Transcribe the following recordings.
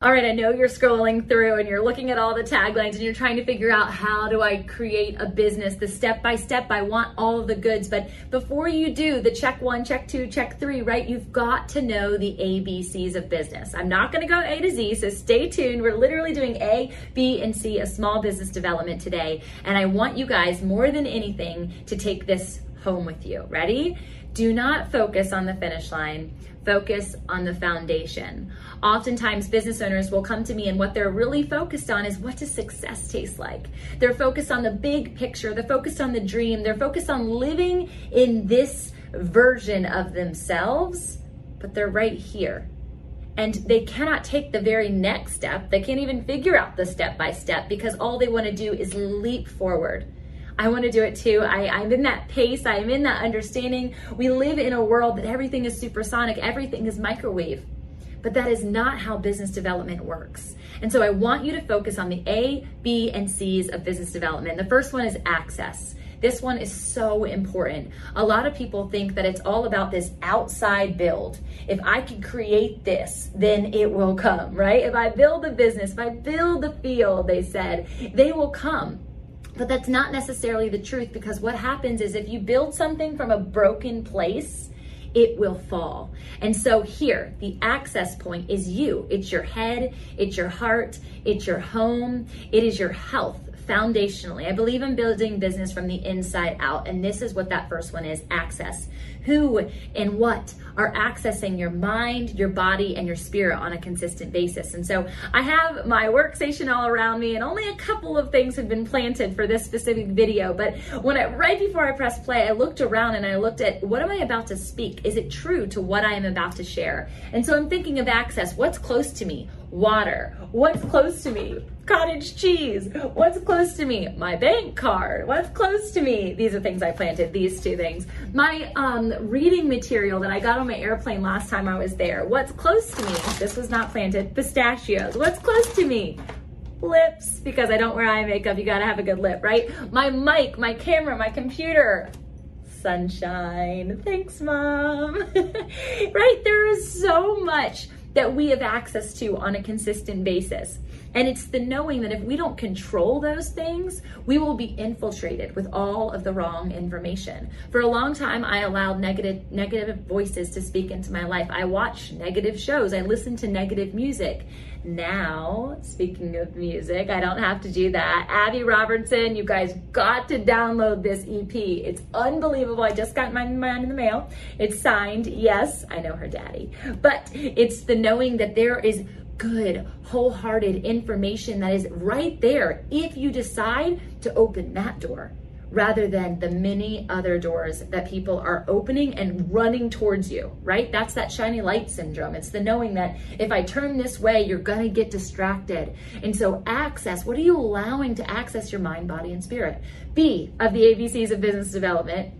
All right, I know you're scrolling through and you're looking at all the taglines and you're trying to figure out how do I create a business, the step by step. I want all the goods. But before you do the check one, check two, check three, right, you've got to know the ABCs of business. I'm not going to go A to Z, so stay tuned. We're literally doing A, B, and C, a small business development today. And I want you guys more than anything to take this home with you. Ready? Do not focus on the finish line focus on the foundation. Oftentimes, business owners will come to me, and what they're really focused on is what does success taste like? They're focused on the big picture, they're focused on the dream, they're focused on living in this version of themselves, but they're right here. And they cannot take the very next step. They can't even figure out the step by step because all they want to do is leap forward. I want to do it too. I, I'm in that pace. I am in that understanding. We live in a world that everything is supersonic, everything is microwave. But that is not how business development works. And so I want you to focus on the A, B, and C's of business development. The first one is access. This one is so important. A lot of people think that it's all about this outside build. If I can create this, then it will come, right? If I build the business, if I build the field, they said, they will come. But that's not necessarily the truth because what happens is if you build something from a broken place, it will fall. And so here, the access point is you. It's your head, it's your heart, it's your home, it is your health foundationally. I believe in building business from the inside out. And this is what that first one is access. Who and what are accessing your mind, your body, and your spirit on a consistent basis. And so I have my workstation all around me, and only a couple of things have been planted for this specific video. But when I, right before I pressed play, I looked around and I looked at what am I about to speak? Is it true to what I am about to share? And so I'm thinking of access. What's close to me? Water. What's close to me? cottage cheese. What's close to me? My bank card. What's close to me? These are things I planted, these two things. My um, reading material that I got on my airplane last time I was there. What's close to me? This was not planted. Pistachios. What's close to me? Lips, because I don't wear eye makeup. You gotta have a good lip, right? My mic, my camera, my computer sunshine. Thanks, mom. right? There is so much that we have access to on a consistent basis. And it's the knowing that if we don't control those things, we will be infiltrated with all of the wrong information. For a long time, I allowed negative negative voices to speak into my life. I watched negative shows. I listened to negative music. Now, speaking of music, I don't have to do that. Abby Robertson, you guys got to download this EP. It's unbelievable. I just got mine, mine in the mail. It's signed. Yes, I know her daddy. But it's the knowing that there is good, wholehearted information that is right there if you decide to open that door rather than the many other doors that people are opening and running towards you, right? That's that shiny light syndrome. It's the knowing that if I turn this way, you're going to get distracted. And so, access what are you allowing to access your mind, body, and spirit? B of the ABCs of business development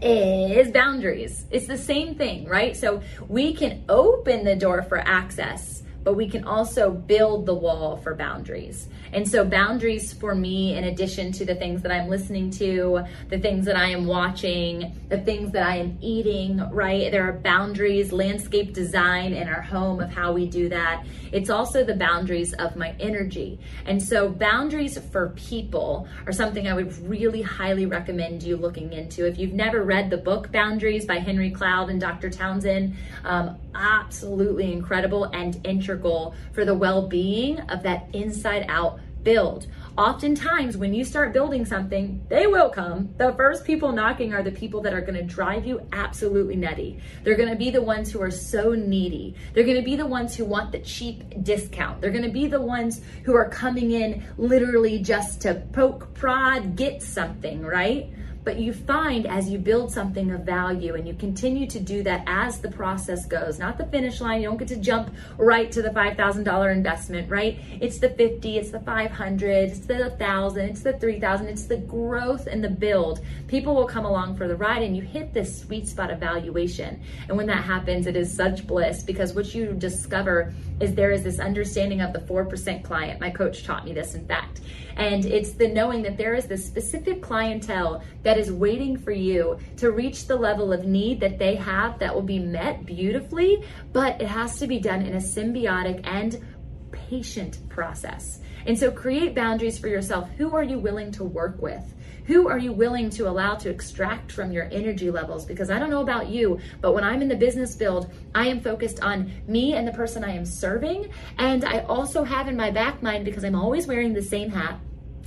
is boundaries. It's the same thing, right? So, we can open the door for access but we can also build the wall for boundaries. And so, boundaries for me, in addition to the things that I'm listening to, the things that I am watching, the things that I am eating, right? There are boundaries, landscape design in our home of how we do that. It's also the boundaries of my energy. And so, boundaries for people are something I would really highly recommend you looking into. If you've never read the book Boundaries by Henry Cloud and Dr. Townsend, um, absolutely incredible and interesting integral for the well being of that inside out build. Oftentimes, when you start building something, they will come. The first people knocking are the people that are going to drive you absolutely nutty. They're going to be the ones who are so needy. They're going to be the ones who want the cheap discount. They're going to be the ones who are coming in literally just to poke, prod, get something, right? But you find as you build something of value and you continue to do that as the process goes, not the finish line, you don't get to jump right to the $5,000 investment, right? It's the 50, it's the 500, it's the 1,000, it's the 3,000, it's the growth and the build. People will come along for the ride and you hit this sweet spot of valuation. And when that happens, it is such bliss because what you discover is there is this understanding of the 4% client. My coach taught me this, in fact. And it's the knowing that there is this specific clientele that is waiting for you to reach the level of need that they have that will be met beautifully, but it has to be done in a symbiotic and patient process. And so create boundaries for yourself. Who are you willing to work with? Who are you willing to allow to extract from your energy levels? Because I don't know about you, but when I'm in the business build, I am focused on me and the person I am serving. And I also have in my back mind, because I'm always wearing the same hat,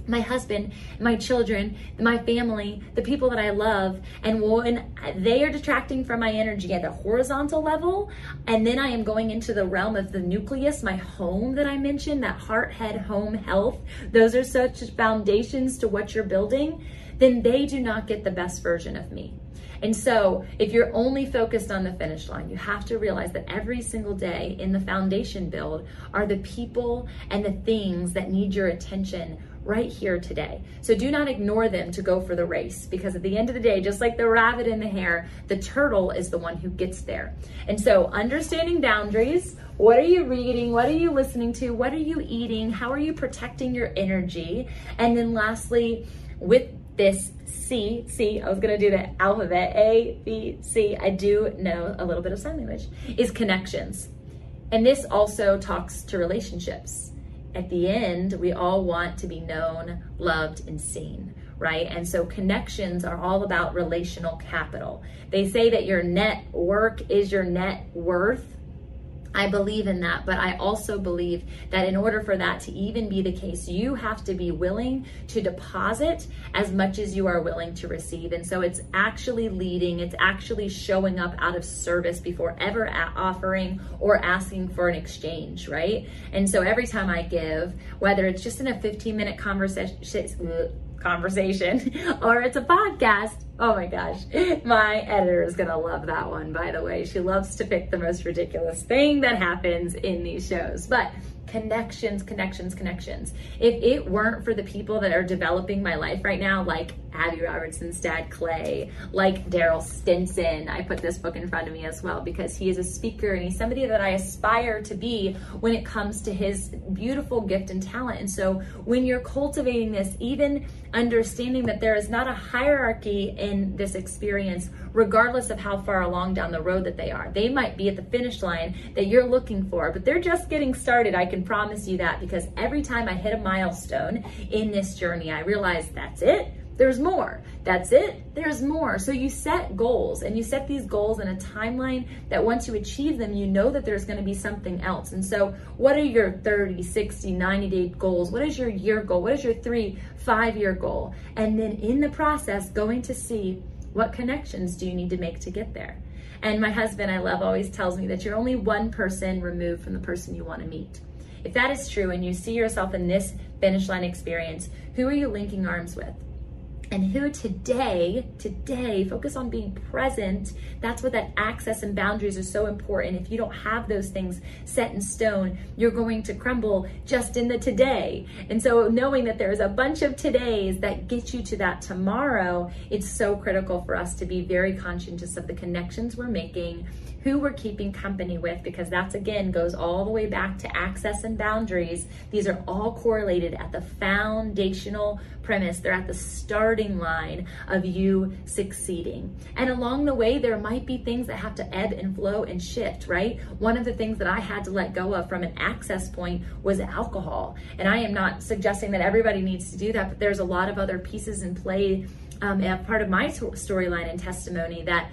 my husband, my children, my family, the people that I love. And when they are detracting from my energy at the horizontal level, and then I am going into the realm of the nucleus, my home that I mentioned, that heart, head, home, health, those are such foundations to what you're building, then they do not get the best version of me. And so, if you're only focused on the finish line, you have to realize that every single day in the foundation build are the people and the things that need your attention right here today. So do not ignore them to go for the race because at the end of the day, just like the rabbit and the hare, the turtle is the one who gets there. And so understanding boundaries, what are you reading? What are you listening to? What are you eating? How are you protecting your energy? And then lastly, with this C, C, I was gonna do the alphabet, A, B, C, I do know a little bit of sign language, is connections. And this also talks to relationships at the end, we all want to be known, loved, and seen, right? And so connections are all about relational capital. They say that your net work is your net worth. I believe in that, but I also believe that in order for that to even be the case, you have to be willing to deposit as much as you are willing to receive. And so it's actually leading, it's actually showing up out of service before ever offering or asking for an exchange, right? And so every time I give, whether it's just in a 15 minute conversation, conversation or it's a podcast. Oh my gosh. My editor is going to love that one, by the way. She loves to pick the most ridiculous thing that happens in these shows. But connections, connections, connections. If it weren't for the people that are developing my life right now, like Abby Robertson's dad, Clay, like Daryl Stinson, I put this book in front of me as well because he is a speaker and he's somebody that I aspire to be when it comes to his beautiful gift and talent. And so when you're cultivating this, even understanding that there is not a hierarchy in this experience, regardless of how far along down the road that they are. They might be at the finish line that you're looking for, but they're just getting started. I can promise you that because every time I hit a milestone in this journey, I realize that's it. There's more. That's it. There's more. So you set goals and you set these goals in a timeline that once you achieve them, you know that there's going to be something else. And so, what are your 30, 60, 90 day goals? What is your year goal? What is your three, five year goal? And then in the process, going to see what connections do you need to make to get there. And my husband, I love, always tells me that you're only one person removed from the person you want to meet. If that is true and you see yourself in this finish line experience, who are you linking arms with? And who today, today, focus on being present. That's what that access and boundaries are so important. If you don't have those things set in stone, you're going to crumble just in the today. And so, knowing that there's a bunch of todays that get you to that tomorrow, it's so critical for us to be very conscientious of the connections we're making who we're keeping company with, because that's again goes all the way back to access and boundaries. These are all correlated at the foundational premise. They're at the starting line of you succeeding. And along the way, there might be things that have to ebb and flow and shift, right? One of the things that I had to let go of from an access point was alcohol. And I am not suggesting that everybody needs to do that, but there's a lot of other pieces in play um, part of my storyline and testimony that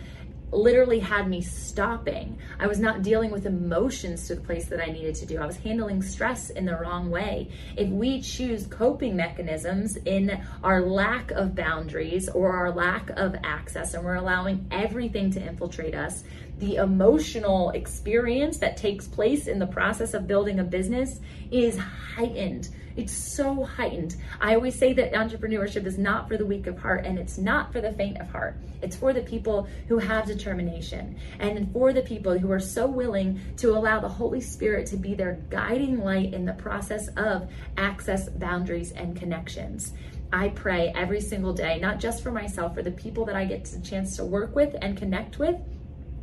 literally had me stopping. I was not dealing with emotions to the place that I needed to do. I was handling stress in the wrong way. If we choose coping mechanisms in our lack of boundaries or our lack of access, and we're allowing everything to infiltrate us, the emotional experience that takes place in the process of building a business is heightened it's so heightened. I always say that entrepreneurship is not for the weak of heart and it's not for the faint of heart. It's for the people who have determination and for the people who are so willing to allow the Holy Spirit to be their guiding light in the process of access, boundaries, and connections. I pray every single day, not just for myself, for the people that I get the chance to work with and connect with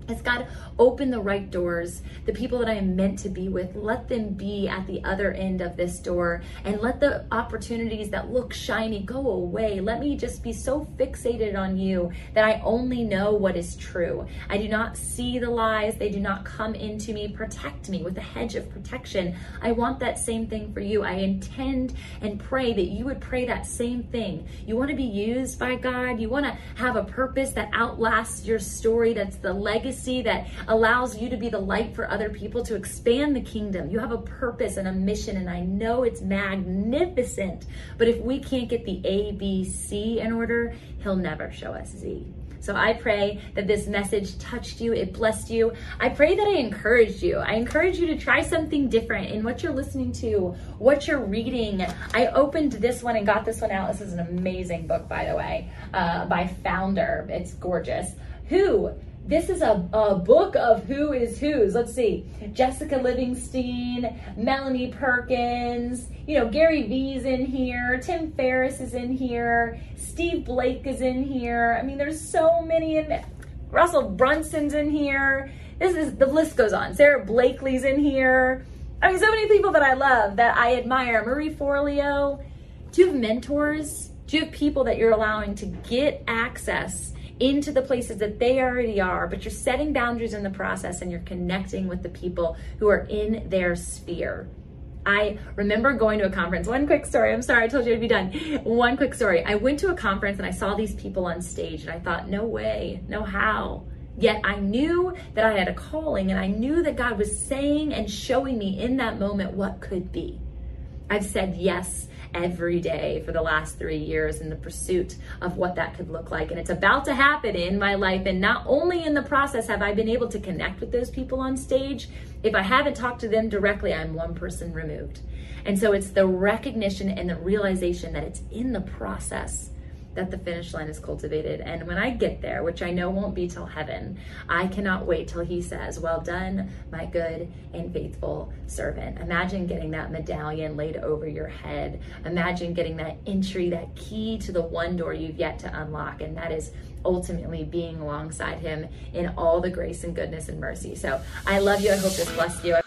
as God open the right doors, the people that I am meant to be with, let them be at the other end of this door and let the opportunities that look shiny go away. Let me just be so fixated on you that I only know what is true. I do not see the lies, they do not come into me. Protect me with a hedge of protection. I want that same thing for you. I intend and pray that you would pray that same thing. You want to be used by God, you want to have a purpose that outlasts your story, that's the legacy legacy that allows you to be the light for other people to expand the kingdom. You have a purpose and a mission, and I know it's magnificent. But if we can't get the A, B, C in order, He'll never show us Z. So I pray that this message touched you, it blessed you. I pray that I encouraged you. I encourage you to try something different in what you're listening to, what you're reading. I opened this one and got this one out. This is an amazing book, by the way, uh, by Founder. It's gorgeous. Who this is a, a book of who is who's. Let's see. Jessica Livingston, Melanie Perkins, you know, Gary Vee's in here, Tim Ferriss is in here, Steve Blake is in here. I mean, there's so many in Russell Brunson's in here. This is the list goes on. Sara Blakely's in here. I mean, so many people that I love that I admire. Marie Forleo. Do you have mentors? Do you have people that you're allowing to get access into the places that they already are, but you're setting boundaries in the process and you're connecting with the people who are in their sphere. I remember going to a conference. One quick story. I'm sorry, I told you I'd be done. One quick story. I went to a conference and I saw these people on stage and I thought, no way, no how. Yet I knew that I had a calling and I knew that God was saying and showing me in that moment what could be. I've said yes every day for the last three years in the pursuit of what that could look like. And it's about to happen in my life. And not only in the process have I been able to connect with those people on stage, if I haven't talked to them directly, I'm one person removed. And so it's the recognition and the realization that it's in the process that the finish line is cultivated. And when I get there, which I know won't be till heaven, I cannot wait till he says, Well done, my good and faithful servant. Imagine getting that medallion laid over your head. Imagine getting that entry, that key to the one door you've yet to unlock. And that is ultimately being alongside him in all the grace and goodness and mercy. So I love you. I hope this blessed you.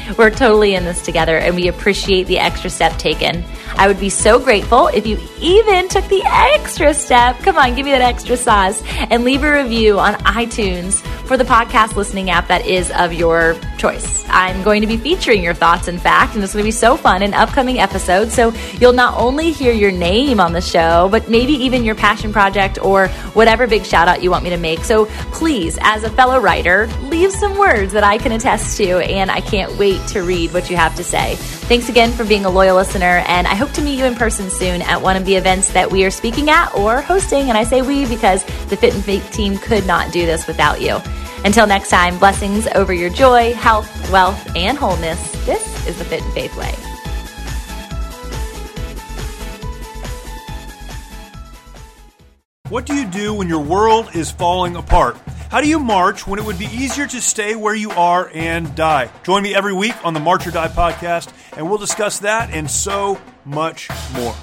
we're totally in this together and we appreciate the extra step taken. I would be so grateful if you even took the extra step. Come on, give me that extra sauce and leave a review on iTunes for the podcast listening app that is of your choice. I'm going to be featuring your thoughts, in fact, and it's going to be so fun in upcoming episodes. So you'll not only hear your name on the show, but maybe even your passion project or whatever big shout out you want me to make. So please, as a fellow writer, leave some words that I can attest to, and I can't wait to read what you have to say. Thanks again for being a loyal listener, and I hope to meet you in person soon at one of the events that we are speaking at or hosting. And I say we because the Fit in Faith team could not do this without you. Until next time, blessings over your joy, health, wealth, and wholeness. This is the Fit in Faith Way. What do you do when your world is falling apart? How do you march when it would be easier to stay where you are and die? Join me every week on the March or Die podcast, and we'll discuss that and so much more.